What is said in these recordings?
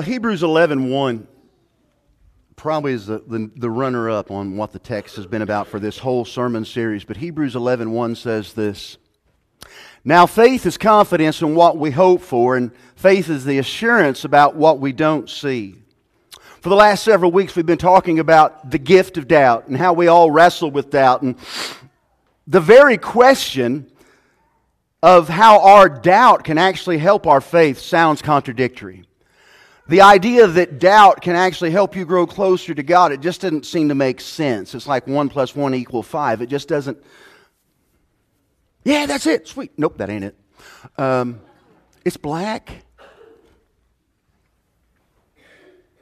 Hebrews 11 1 probably is the, the, the runner up on what the text has been about for this whole sermon series. But Hebrews 11 1 says this Now faith is confidence in what we hope for, and faith is the assurance about what we don't see. For the last several weeks, we've been talking about the gift of doubt and how we all wrestle with doubt. And the very question of how our doubt can actually help our faith sounds contradictory. The idea that doubt can actually help you grow closer to God, it just doesn't seem to make sense. It's like 1 plus 1 equal 5. It just doesn't. Yeah, that's it. Sweet. Nope, that ain't it. Um, it's black.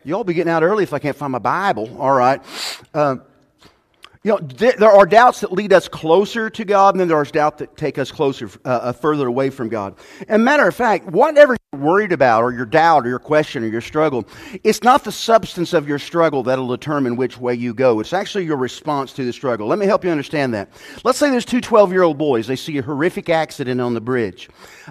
Y'all be getting out early if I can't find my Bible. All right. Um, you know, there are doubts that lead us closer to God, and then there are doubts that take us closer, uh, uh, further away from God. And matter of fact, whatever worried about, or your doubt, or your question, or your struggle, it's not the substance of your struggle that'll determine which way you go. It's actually your response to the struggle. Let me help you understand that. Let's say there's two 12 year old boys. They see a horrific accident on the bridge,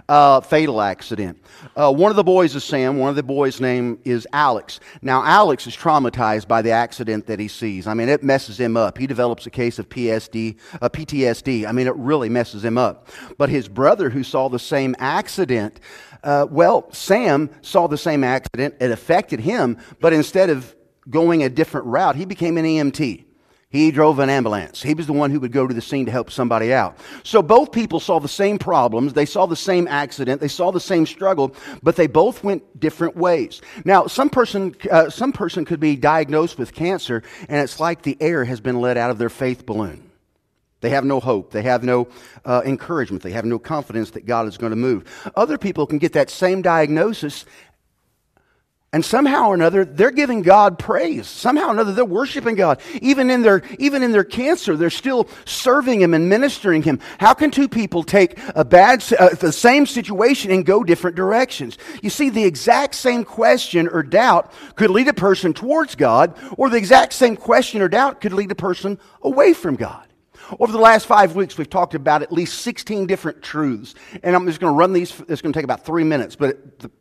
uh, fatal accident. Uh, one of the boys is Sam. One of the boys' name is Alex. Now, Alex is traumatized by the accident that he sees. I mean, it messes him up. He develops a case of PSD, uh, PTSD. I mean, it really messes him up. But his brother, who saw the same accident, uh, well, Sam saw the same accident. It affected him, but instead of going a different route, he became an EMT. He drove an ambulance. He was the one who would go to the scene to help somebody out. So both people saw the same problems. They saw the same accident. They saw the same struggle, but they both went different ways. Now, some person, uh, some person could be diagnosed with cancer, and it's like the air has been let out of their faith balloon. They have no hope. They have no uh, encouragement. They have no confidence that God is going to move. Other people can get that same diagnosis and somehow or another, they're giving God praise. Somehow or another, they're worshiping God. Even in their, even in their cancer, they're still serving Him and ministering Him. How can two people take a bad, uh, the same situation and go different directions? You see, the exact same question or doubt could lead a person towards God, or the exact same question or doubt could lead a person away from God. Over the last five weeks, we've talked about at least 16 different truths. And I'm just going to run these. It's going to take about three minutes, but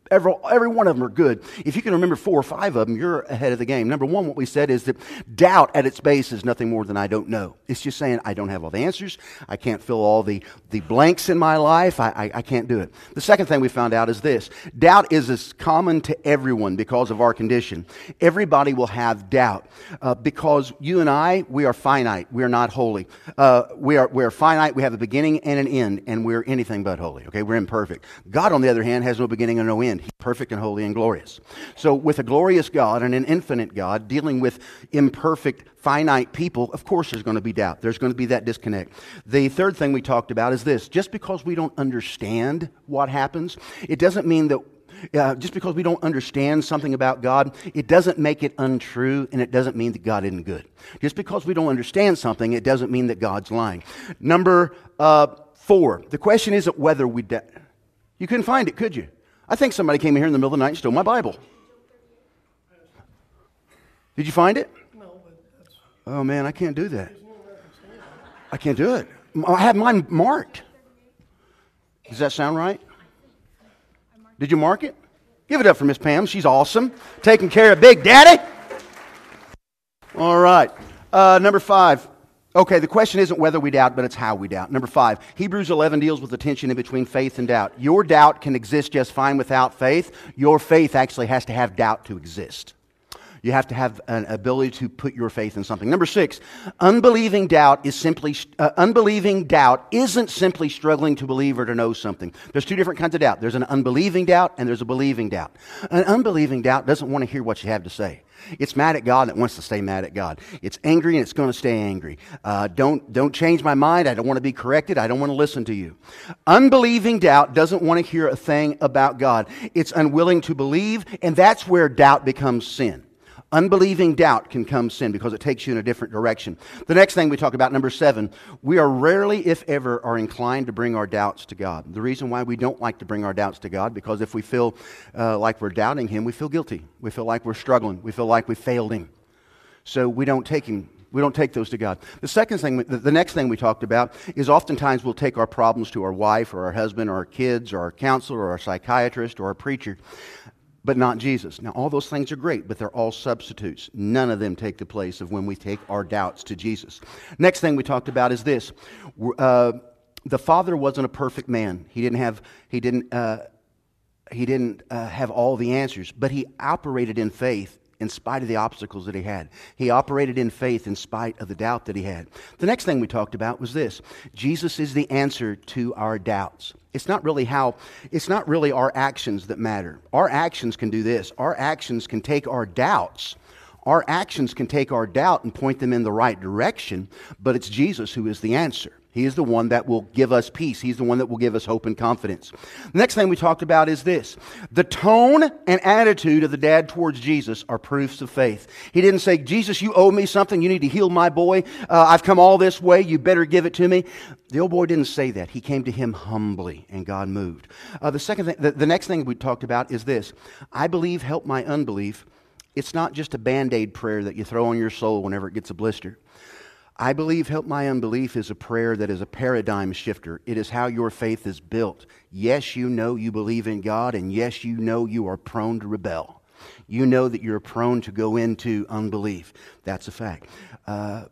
every, every one of them are good. If you can remember four or five of them, you're ahead of the game. Number one, what we said is that doubt at its base is nothing more than I don't know. It's just saying, I don't have all the answers. I can't fill all the, the blanks in my life. I, I, I can't do it. The second thing we found out is this doubt is as common to everyone because of our condition. Everybody will have doubt uh, because you and I, we are finite. We are not holy. Uh, we, are, we are finite. We have a beginning and an end, and we're anything but holy. Okay, we're imperfect. God, on the other hand, has no beginning and no end. He's perfect and holy and glorious. So, with a glorious God and an infinite God dealing with imperfect, finite people, of course, there's going to be doubt. There's going to be that disconnect. The third thing we talked about is this: just because we don't understand what happens, it doesn't mean that uh, just because we don't understand something about God, it doesn't make it untrue and it doesn't mean that God isn't good. Just because we don't understand something, it doesn't mean that God's lying. Number uh, four, the question isn't whether we. De- you couldn't find it, could you? I think somebody came in here in the middle of the night and stole my Bible. Did you find it? No, Oh man, I can't do that. I can't do it. I have mine marked. Does that sound right? Did you mark it? Give it up for Miss Pam. She's awesome. Taking care of Big Daddy. All right. Uh, number five. Okay, the question isn't whether we doubt, but it's how we doubt. Number five, Hebrews 11 deals with the tension in between faith and doubt. Your doubt can exist just fine without faith. Your faith actually has to have doubt to exist. You have to have an ability to put your faith in something. Number six, unbelieving doubt is simply, uh, unbelieving doubt isn't simply struggling to believe or to know something. There's two different kinds of doubt. There's an unbelieving doubt and there's a believing doubt. An unbelieving doubt doesn't want to hear what you have to say. It's mad at God and wants to stay mad at God. It's angry and it's going to stay angry. Uh, don't, don't change my mind. I don't want to be corrected. I don't want to listen to you. Unbelieving doubt doesn't want to hear a thing about God. It's unwilling to believe, and that's where doubt becomes sin. Unbelieving doubt can come sin because it takes you in a different direction. The next thing we talk about, number seven, we are rarely, if ever, are inclined to bring our doubts to God. The reason why we don't like to bring our doubts to God, because if we feel uh, like we're doubting Him, we feel guilty. We feel like we're struggling. We feel like we failed Him. So we don't take Him we don't take those to God. The second thing, the next thing we talked about is oftentimes we'll take our problems to our wife or our husband or our kids or our counselor or our psychiatrist or our preacher. But not Jesus. Now, all those things are great, but they're all substitutes. None of them take the place of when we take our doubts to Jesus. Next thing we talked about is this. Uh, the Father wasn't a perfect man. He didn't have, he didn't, uh, he didn't uh, have all the answers, but he operated in faith in spite of the obstacles that he had. He operated in faith in spite of the doubt that he had. The next thing we talked about was this Jesus is the answer to our doubts. It's not really how, it's not really our actions that matter. Our actions can do this. Our actions can take our doubts. Our actions can take our doubt and point them in the right direction, but it's Jesus who is the answer. He is the one that will give us peace. He's the one that will give us hope and confidence. The next thing we talked about is this the tone and attitude of the dad towards Jesus are proofs of faith. He didn't say, Jesus, you owe me something. You need to heal my boy. Uh, I've come all this way. You better give it to me. The old boy didn't say that. He came to him humbly, and God moved. Uh, the, second thing, the, the next thing we talked about is this I believe, help my unbelief. It's not just a band aid prayer that you throw on your soul whenever it gets a blister. I believe Help My Unbelief is a prayer that is a paradigm shifter. It is how your faith is built. Yes, you know you believe in God, and yes, you know you are prone to rebel. You know that you're prone to go into unbelief. That's a fact. Uh,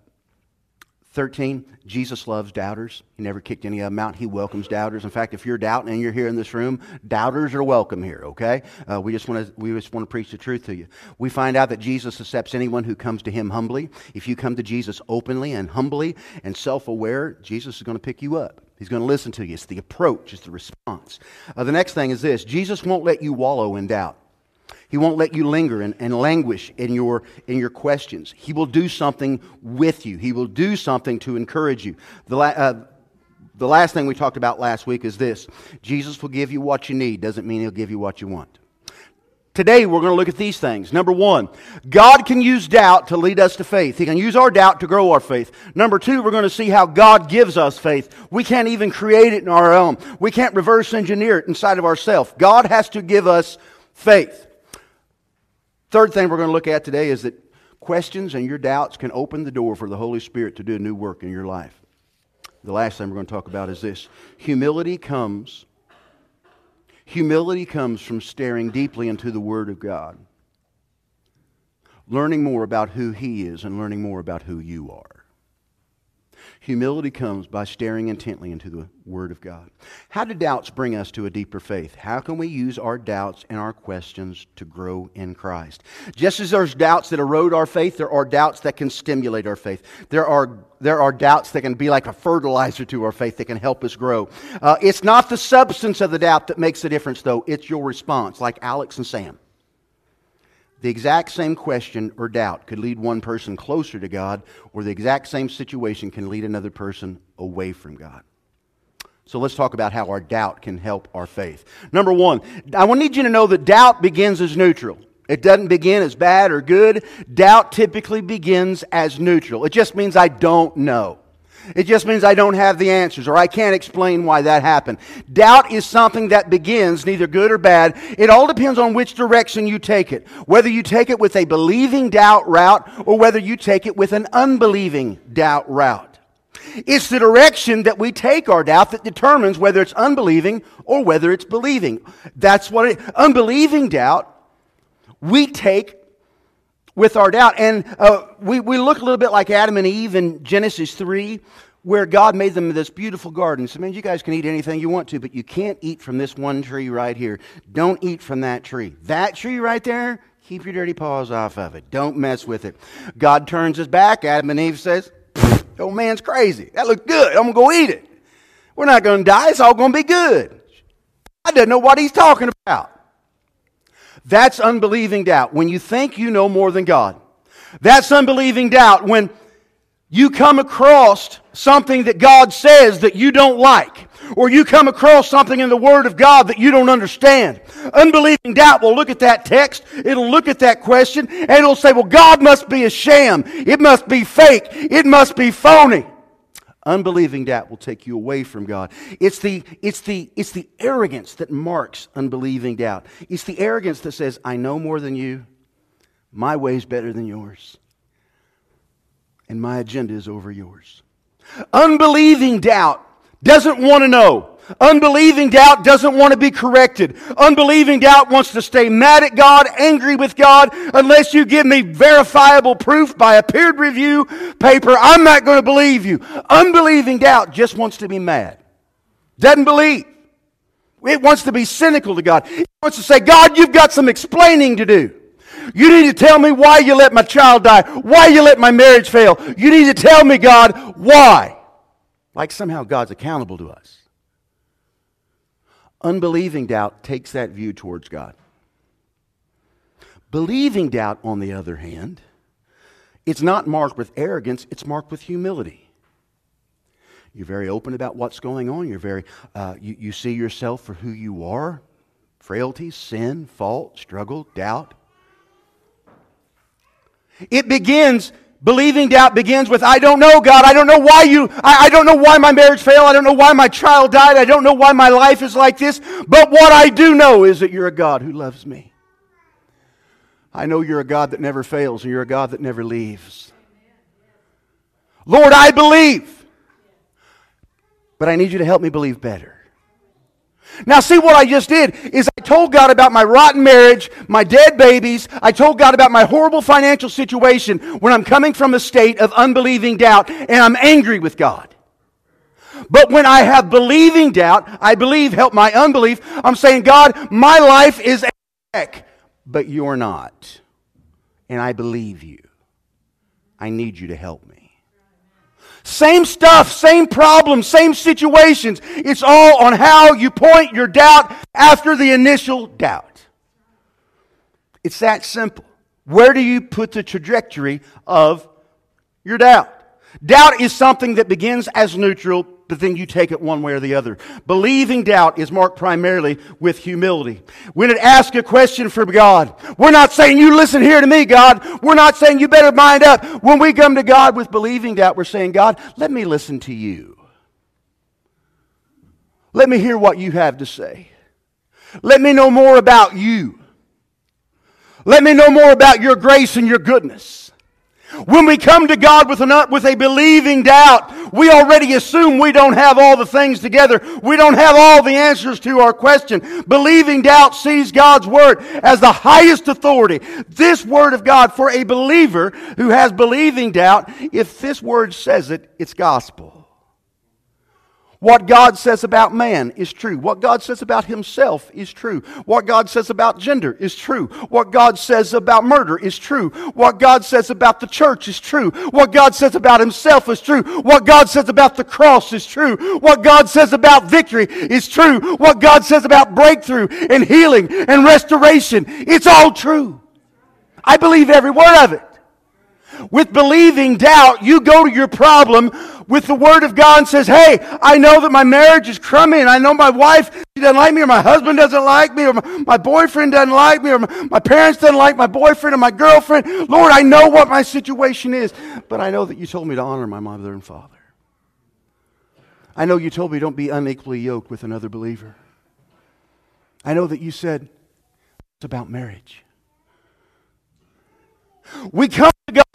13, Jesus loves doubters. He never kicked any of them out. He welcomes doubters. In fact, if you're doubting and you're here in this room, doubters are welcome here, okay? Uh, we, just want to, we just want to preach the truth to you. We find out that Jesus accepts anyone who comes to him humbly. If you come to Jesus openly and humbly and self aware, Jesus is going to pick you up. He's going to listen to you. It's the approach, it's the response. Uh, the next thing is this Jesus won't let you wallow in doubt. He won't let you linger and, and languish in your, in your questions. He will do something with you, He will do something to encourage you. The, la- uh, the last thing we talked about last week is this Jesus will give you what you need, doesn't mean He'll give you what you want. Today, we're going to look at these things. Number one, God can use doubt to lead us to faith. He can use our doubt to grow our faith. Number two, we're going to see how God gives us faith. We can't even create it in our own. We can't reverse engineer it inside of ourselves. God has to give us faith. Third thing we're going to look at today is that questions and your doubts can open the door for the Holy Spirit to do a new work in your life. The last thing we're going to talk about is this humility comes humility comes from staring deeply into the word of God learning more about who he is and learning more about who you are Humility comes by staring intently into the Word of God. How do doubts bring us to a deeper faith? How can we use our doubts and our questions to grow in Christ? Just as there's doubts that erode our faith, there are doubts that can stimulate our faith. There are, there are doubts that can be like a fertilizer to our faith that can help us grow. Uh, it's not the substance of the doubt that makes the difference, though, it's your response, like Alex and Sam. The exact same question or doubt could lead one person closer to God, or the exact same situation can lead another person away from God. So let's talk about how our doubt can help our faith. Number one, I need you to know that doubt begins as neutral. It doesn't begin as bad or good. Doubt typically begins as neutral. It just means I don't know. It just means I don't have the answers or I can't explain why that happened. Doubt is something that begins neither good or bad. It all depends on which direction you take it. Whether you take it with a believing doubt route or whether you take it with an unbelieving doubt route. It's the direction that we take our doubt that determines whether it's unbelieving or whether it's believing. That's what it, unbelieving doubt we take with our doubt. And uh, we, we look a little bit like Adam and Eve in Genesis 3, where God made them this beautiful garden. So, man, you guys can eat anything you want to, but you can't eat from this one tree right here. Don't eat from that tree. That tree right there, keep your dirty paws off of it. Don't mess with it. God turns his back. Adam and Eve says, old man's crazy. That looks good. I'm going to go eat it. We're not going to die. It's all going to be good. I don't know what he's talking about. That's unbelieving doubt. When you think you know more than God. That's unbelieving doubt. When you come across something that God says that you don't like, or you come across something in the Word of God that you don't understand. Unbelieving doubt will look at that text, it'll look at that question, and it'll say, Well, God must be a sham. It must be fake. It must be phony. Unbelieving doubt will take you away from God. It's the, it's, the, it's the arrogance that marks unbelieving doubt. It's the arrogance that says, I know more than you, my way is better than yours, and my agenda is over yours. Unbelieving doubt doesn't want to know. Unbelieving doubt doesn't want to be corrected. Unbelieving doubt wants to stay mad at God, angry with God, unless you give me verifiable proof by a peer review paper. I'm not going to believe you. Unbelieving doubt just wants to be mad. Doesn't believe. It wants to be cynical to God. It wants to say, God, you've got some explaining to do. You need to tell me why you let my child die, why you let my marriage fail. You need to tell me, God, why. Like somehow God's accountable to us. Unbelieving doubt takes that view towards God. Believing doubt, on the other hand, it's not marked with arrogance, it's marked with humility. You're very open about what's going on. You're very, uh, you, you see yourself for who you are frailty, sin, fault, struggle, doubt. It begins Believing doubt begins with, I don't know, God. I don't know why you, I, I, don't know why my marriage failed. I don't know why my child died. I don't know why my life is like this. But what I do know is that you're a God who loves me. I know you're a God that never fails and you're a God that never leaves. Lord, I believe. But I need you to help me believe better. Now, see what I just did is I told God about my rotten marriage, my dead babies. I told God about my horrible financial situation when I'm coming from a state of unbelieving doubt and I'm angry with God. But when I have believing doubt, I believe, help my unbelief, I'm saying, God, my life is a wreck, but you're not. And I believe you. I need you to help me. Same stuff, same problems, same situations. It's all on how you point your doubt after the initial doubt. It's that simple. Where do you put the trajectory of your doubt? Doubt is something that begins as neutral but then you take it one way or the other. Believing doubt is marked primarily with humility. When it asks a question from God, we're not saying, you listen here to me, God. We're not saying you better mind up. When we come to God with believing doubt, we're saying, God, let me listen to you. Let me hear what you have to say. Let me know more about you. Let me know more about your grace and your goodness. When we come to God with, an, with a believing doubt, we already assume we don't have all the things together. We don't have all the answers to our question. Believing doubt sees God's word as the highest authority. This word of God for a believer who has believing doubt, if this word says it, it's gospel. What God says about man is true. What God says about himself is true. What God says about gender is true. What God says about murder is true. What God says about the church is true. What God says about himself is true. What God says about the cross is true. What God says about victory is true. What God says about breakthrough and healing and restoration, it's all true. I believe every word of it. With believing doubt, you go to your problem with the Word of God and says, Hey, I know that my marriage is crummy and I know my wife she doesn't like me or my husband doesn't like me or my, boyfriend doesn't like me or my, my parents doesn't like my boyfriend or my girlfriend. Lord, I know what my situation is, but I know that you told me to honor my mother and father. I know you told me don't be unequally yoked with another believer. I know that you said it's about marriage. We come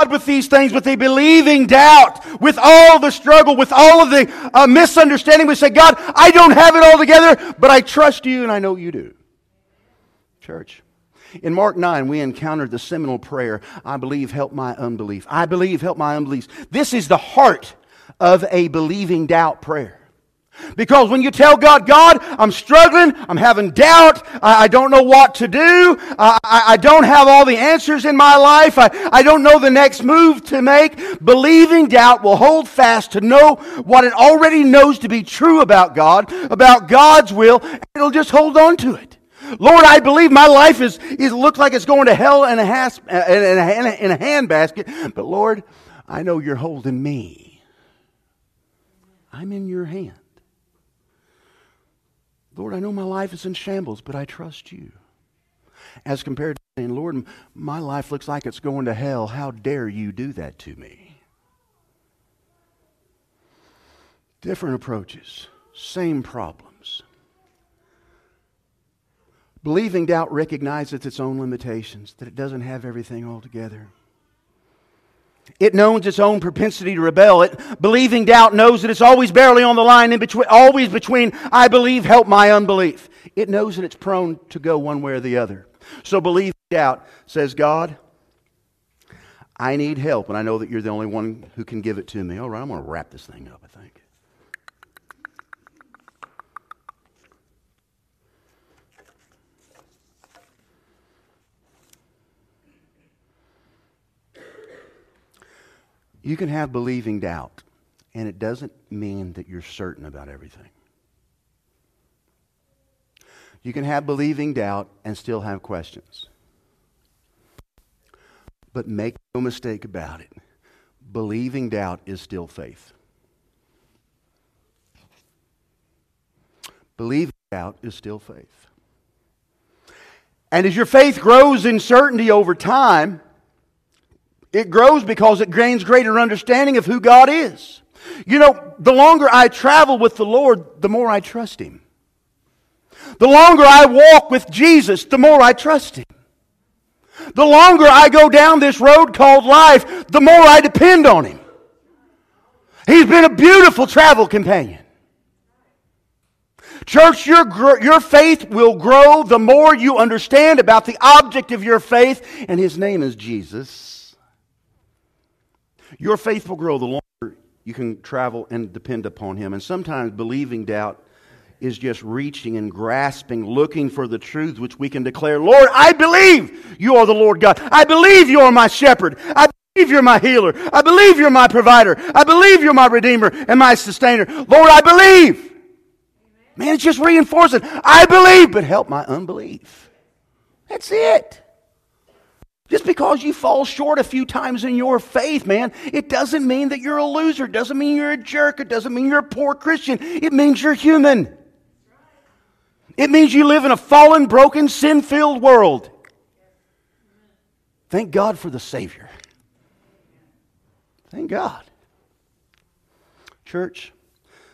God with these things with a believing doubt, with all the struggle, with all of the uh, misunderstanding. We say, God, I don't have it all together, but I trust you and I know you do. Church. In Mark 9, we encountered the seminal prayer, I believe, help my unbelief. I believe, help my unbelief. This is the heart of a believing doubt prayer. Because when you tell God, God, I'm struggling, I'm having doubt, I, I don't know what to do, I, I, don't have all the answers in my life, I, I don't know the next move to make, believing doubt will hold fast to know what it already knows to be true about God, about God's will, it'll just hold on to it. Lord, I believe my life is, is looks like it's going to hell in a, has, in a, in a handbasket, but Lord, I know you're holding me. I'm in your hand. Lord, I know my life is in shambles, but I trust you. As compared to saying, Lord, my life looks like it's going to hell. How dare you do that to me? Different approaches, same problems. Believing doubt recognizes its own limitations, that it doesn't have everything all together. It knows its own propensity to rebel. It believing doubt knows that it's always barely on the line in between, always between I believe, help my unbelief. It knows that it's prone to go one way or the other. So believing doubt says, God, I need help, and I know that you're the only one who can give it to me. All right, I'm going to wrap this thing up, I think. You can have believing doubt, and it doesn't mean that you're certain about everything. You can have believing doubt and still have questions. But make no mistake about it believing doubt is still faith. Believing doubt is still faith. And as your faith grows in certainty over time, it grows because it gains greater understanding of who God is. You know, the longer I travel with the Lord, the more I trust Him. The longer I walk with Jesus, the more I trust Him. The longer I go down this road called life, the more I depend on Him. He's been a beautiful travel companion. Church, your, your faith will grow the more you understand about the object of your faith, and His name is Jesus. Your faith will grow the longer you can travel and depend upon Him. And sometimes believing doubt is just reaching and grasping, looking for the truth which we can declare, Lord, I believe you are the Lord God. I believe you are my shepherd. I believe you're my healer. I believe you're my provider. I believe you're my redeemer and my sustainer. Lord, I believe. Man, it's just reinforcing. I believe, but help my unbelief. That's it. Just because you fall short a few times in your faith, man, it doesn't mean that you're a loser. It doesn't mean you're a jerk. It doesn't mean you're a poor Christian. It means you're human. It means you live in a fallen, broken, sin filled world. Thank God for the Savior. Thank God. Church,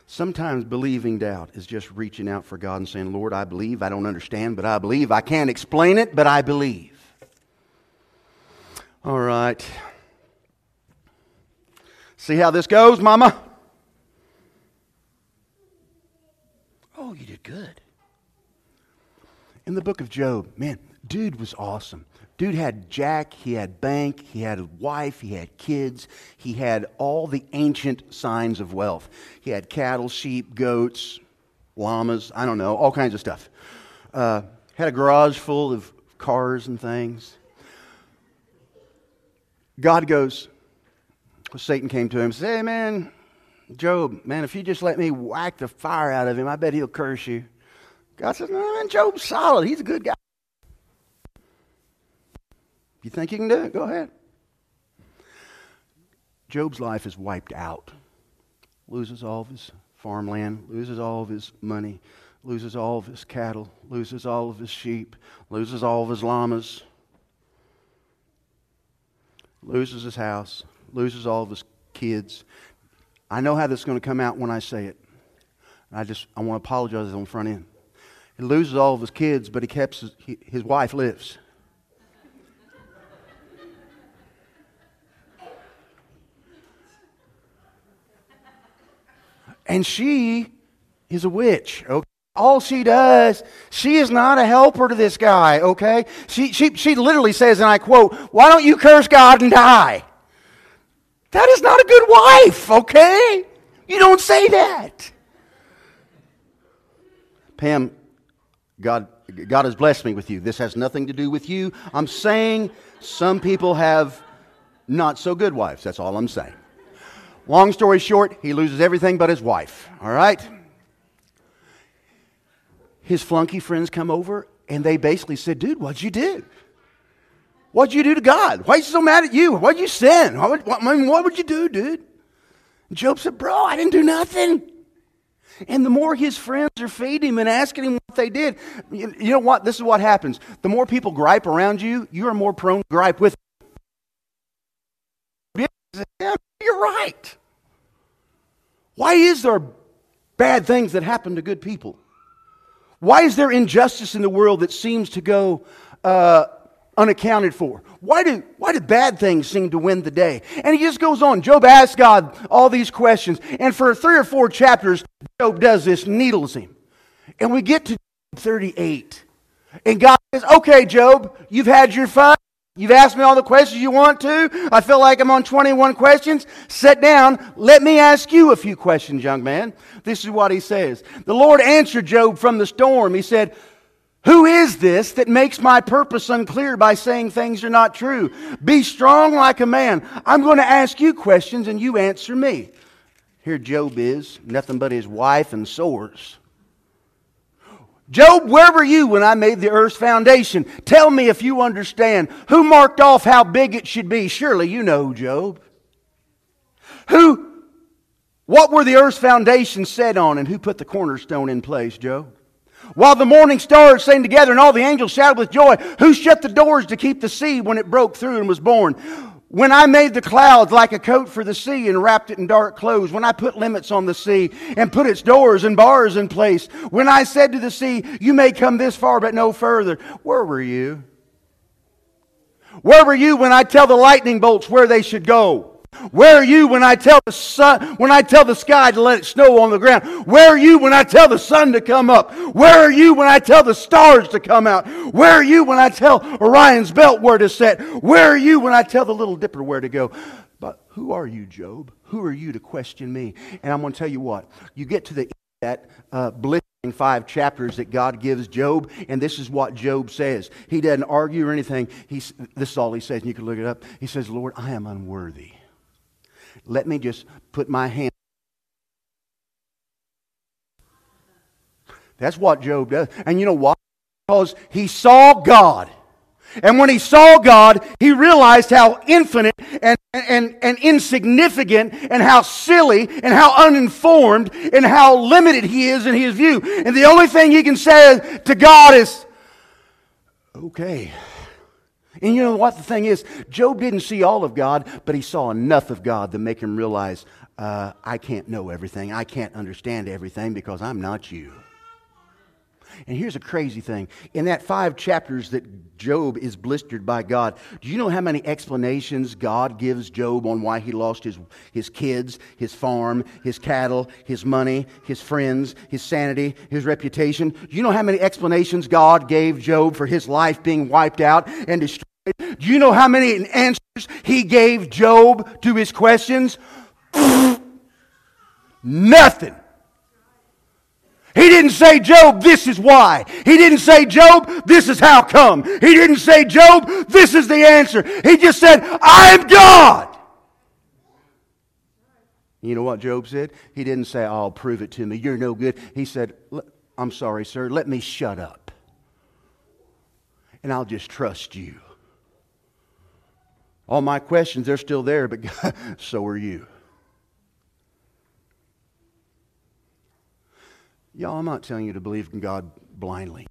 sometimes believing doubt is just reaching out for God and saying, Lord, I believe. I don't understand, but I believe. I can't explain it, but I believe. All right. See how this goes, Mama? Oh, you did good in the book of Job, man, dude was awesome. Dude had Jack, he had bank, he had a wife, he had kids, he had all the ancient signs of wealth. He had cattle, sheep, goats, llamas, I don't know, all kinds of stuff. Uh, had a garage full of cars and things. God goes, Satan came to him and said, Hey, man, Job, man, if you just let me whack the fire out of him, I bet he'll curse you. God says, no, man, Job's solid. He's a good guy. You think you can do it, go ahead. Job's life is wiped out. Loses all of his farmland, loses all of his money, loses all of his cattle, loses all of his sheep, loses all of his llamas, loses his house, loses all of his kids. I know how this is going to come out when I say it. I just I want to apologize on the front end. He loses all of his kids, but he keeps his, he, his wife lives. And she is a witch. Okay? All she does, she is not a helper to this guy, okay? She, she, she literally says, and I quote, Why don't you curse God and die? That is not a good wife, okay? You don't say that. Pam, God, God has blessed me with you. This has nothing to do with you. I'm saying some people have not so good wives. That's all I'm saying. Long story short, he loses everything but his wife. All right? His flunky friends come over and they basically said, Dude, what'd you do? What'd you do to God? Why are you so mad at you? What'd you sin? What would, what, I mean, what would you do, dude? Job said, Bro, I didn't do nothing. And the more his friends are feeding him and asking him what they did, you, know what? This is what happens. The more people gripe around you, you are more prone to gripe with them. Yeah, you're right. Why is there bad things that happen to good people? Why is there injustice in the world that seems to go uh, unaccounted for? Why do, why do bad things seem to win the day? And he just goes on. Job asks God all these questions. And for three or four chapters, Job does this, needles him. And we get to 38. And God says, Okay, Job, you've had your fun. You've asked me all the questions you want to. I feel like I'm on 21 questions. Sit down. Let me ask you a few questions, young man. This is what he says. The Lord answered Job from the storm. He said, who is this that makes my purpose unclear by saying things are not true? Be strong like a man. I'm going to ask you questions and you answer me. Here Job is, nothing but his wife and sores. Job, where were you when I made the earth's foundation? Tell me if you understand. Who marked off how big it should be? Surely you know, Job. Who, what were the earth's foundations set on and who put the cornerstone in place, Job? While the morning stars sang together and all the angels shouted with joy, who shut the doors to keep the sea when it broke through and was born? When I made the clouds like a coat for the sea and wrapped it in dark clothes, when I put limits on the sea and put its doors and bars in place, when I said to the sea, You may come this far but no further, where were you? Where were you when I tell the lightning bolts where they should go? Where are you when I tell the sun, when I tell the sky to let it snow on the ground? Where are you when I tell the sun to come up? Where are you when I tell the stars to come out? Where are you when I tell Orion's belt where to set? Where are you when I tell the little dipper where to go? But who are you, Job? Who are you to question me? And I'm going to tell you what. You get to the that uh, blistering five chapters that God gives Job, and this is what Job says. He doesn't argue or anything. He's, this is all he says, and you can look it up. He says, Lord, I am unworthy. Let me just put my hand. That's what Job does. And you know why? Because he saw God. And when he saw God, he realized how infinite and, and, and insignificant and how silly and how uninformed and how limited he is in his view. And the only thing he can say to God is, okay. And you know what the thing is? Job didn't see all of God, but he saw enough of God to make him realize uh, I can't know everything. I can't understand everything because I'm not you. And here's a crazy thing. In that five chapters that Job is blistered by God, do you know how many explanations God gives Job on why he lost his, his kids, his farm, his cattle, his money, his friends, his sanity, his reputation? Do you know how many explanations God gave Job for his life being wiped out and destroyed? Do you know how many answers he gave Job to his questions? Nothing. He didn't say, Job, this is why. He didn't say, Job, this is how come. He didn't say, Job, this is the answer. He just said, I'm God. You know what Job said? He didn't say, I'll prove it to me. You're no good. He said, I'm sorry, sir. Let me shut up. And I'll just trust you. All my questions, they're still there, but God, so are you. Y'all, I'm not telling you to believe in God blindly.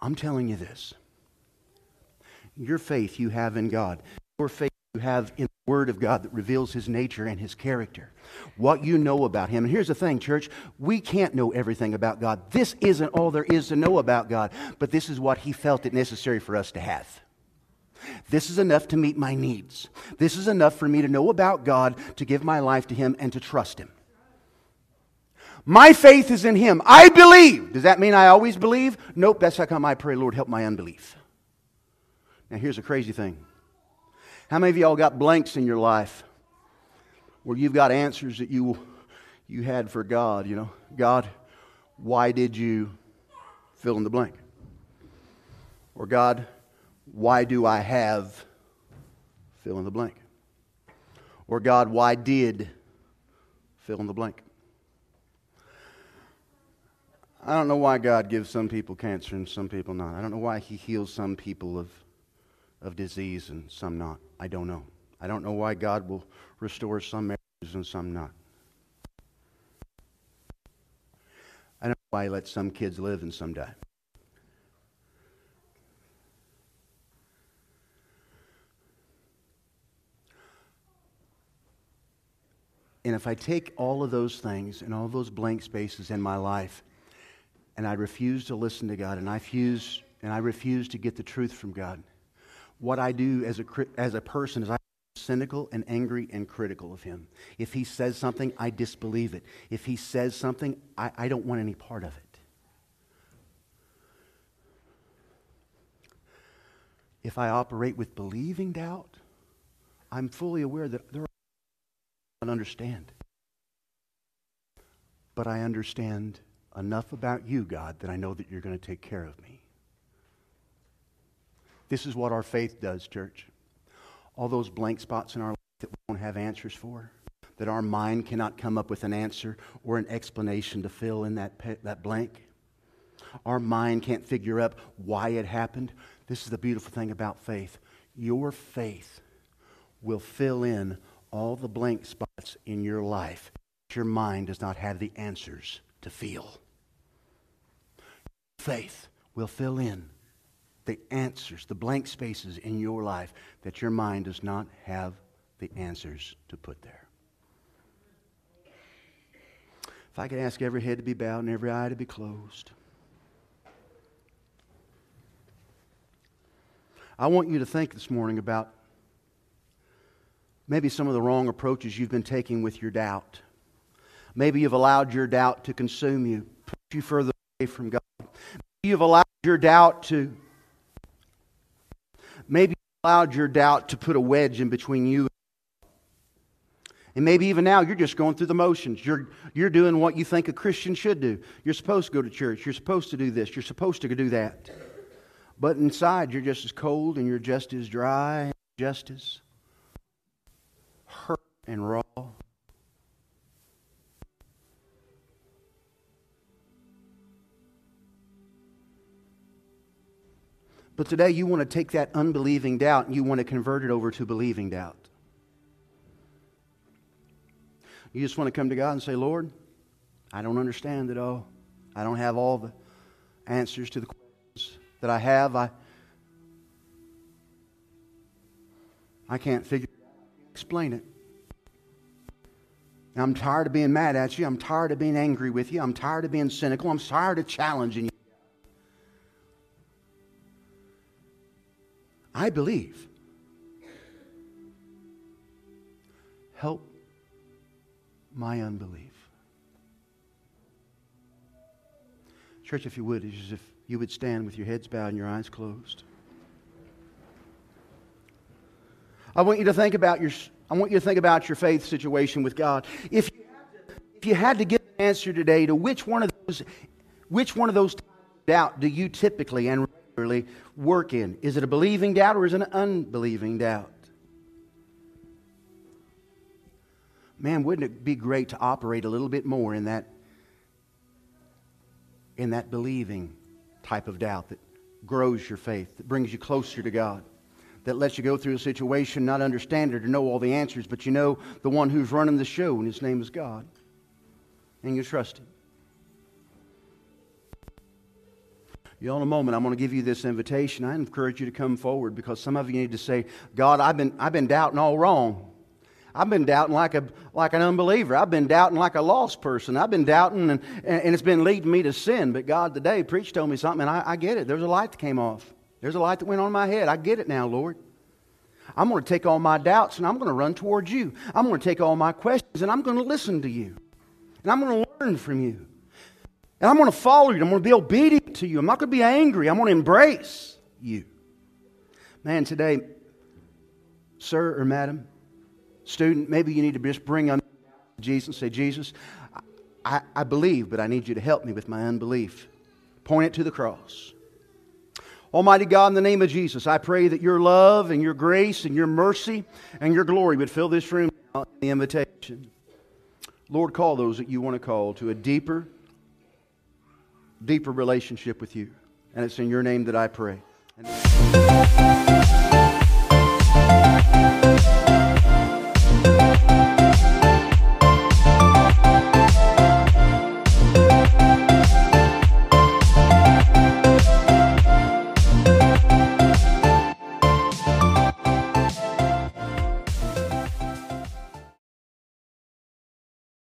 I'm telling you this. Your faith you have in God, your faith you have in Word of God that reveals His nature and His character, what you know about Him. And here's the thing, church we can't know everything about God. This isn't all there is to know about God, but this is what He felt it necessary for us to have. This is enough to meet my needs. This is enough for me to know about God, to give my life to Him, and to trust Him. My faith is in Him. I believe. Does that mean I always believe? Nope, that's how come I pray, Lord, help my unbelief. Now, here's a crazy thing. How many of y'all got blanks in your life where you've got answers that you, you had for God? You know, God, why did you fill in the blank? Or God, why do I have fill in the blank? Or God, why did fill in the blank? I don't know why God gives some people cancer and some people not. I don't know why He heals some people of, of disease and some not. I don't know. I don't know why God will restore some marriages and some not. I don't know why He lets some kids live and some die. And if I take all of those things and all those blank spaces in my life and I refuse to listen to God, and I refuse, and I refuse to get the truth from God. What I do as a, as a person is I cynical and angry and critical of him. If he says something, I disbelieve it. If he says something, I, I don't want any part of it. If I operate with believing doubt, I'm fully aware that there are I don't understand. But I understand enough about you, God, that I know that you're going to take care of me. This is what our faith does, church. All those blank spots in our life that we don't have answers for, that our mind cannot come up with an answer or an explanation to fill in that, pe- that blank. Our mind can't figure out why it happened. This is the beautiful thing about faith. Your faith will fill in all the blank spots in your life. That your mind does not have the answers to feel. Faith will fill in the answers, the blank spaces in your life that your mind does not have the answers to put there. If I could ask every head to be bowed and every eye to be closed. I want you to think this morning about maybe some of the wrong approaches you've been taking with your doubt. Maybe you've allowed your doubt to consume you, push you further away from God. Maybe you've allowed your doubt to maybe allowed your doubt to put a wedge in between you and maybe even now you're just going through the motions. You're, you're doing what you think a Christian should do. You're supposed to go to church. You're supposed to do this. You're supposed to do that. But inside, you're just as cold and you're just as dry, just as hurt and raw. But today you want to take that unbelieving doubt and you want to convert it over to believing doubt. You just want to come to God and say, Lord, I don't understand it all. I don't have all the answers to the questions that I have. I, I can't figure explain it. I'm tired of being mad at you. I'm tired of being angry with you. I'm tired of being cynical. I'm tired of challenging you. I believe. Help my unbelief. Church, if you would, as if you would stand with your heads bowed and your eyes closed. I want you to think about your, I want you to think about your faith situation with God. If you, to, if you had to give an answer today to which one of those, which one of those doubt do you typically and regularly work in? Is it a believing doubt or is it an unbelieving doubt? Man, wouldn't it be great to operate a little bit more in that, in that believing type of doubt that grows your faith, that brings you closer to God, that lets you go through a situation, not understand it or know all the answers, but you know the one who's running the show, and his name is God. And you trust him. Know, in a moment, I'm going to give you this invitation. I encourage you to come forward because some of you need to say, God, I've been, I've been doubting all wrong. I've been doubting like, a, like an unbeliever. I've been doubting like a lost person. I've been doubting, and, and it's been leading me to sin. But God today, preach told me something, and I, I get it. There's a light that came off. There's a light that went on my head. I get it now, Lord. I'm going to take all my doubts and I'm going to run towards you. I'm going to take all my questions and I'm going to listen to you. And I'm going to learn from you. And I'm going to follow you. I'm going to be obedient to you. I'm not going to be angry. I'm going to embrace you. Man, today, sir or madam, Student, maybe you need to just bring to Jesus and say, Jesus, I, I believe, but I need you to help me with my unbelief. Point it to the cross. Almighty God, in the name of Jesus, I pray that your love and your grace and your mercy and your glory would fill this room in the invitation. Lord, call those that you want to call to a deeper, deeper relationship with you. And it's in your name that I pray.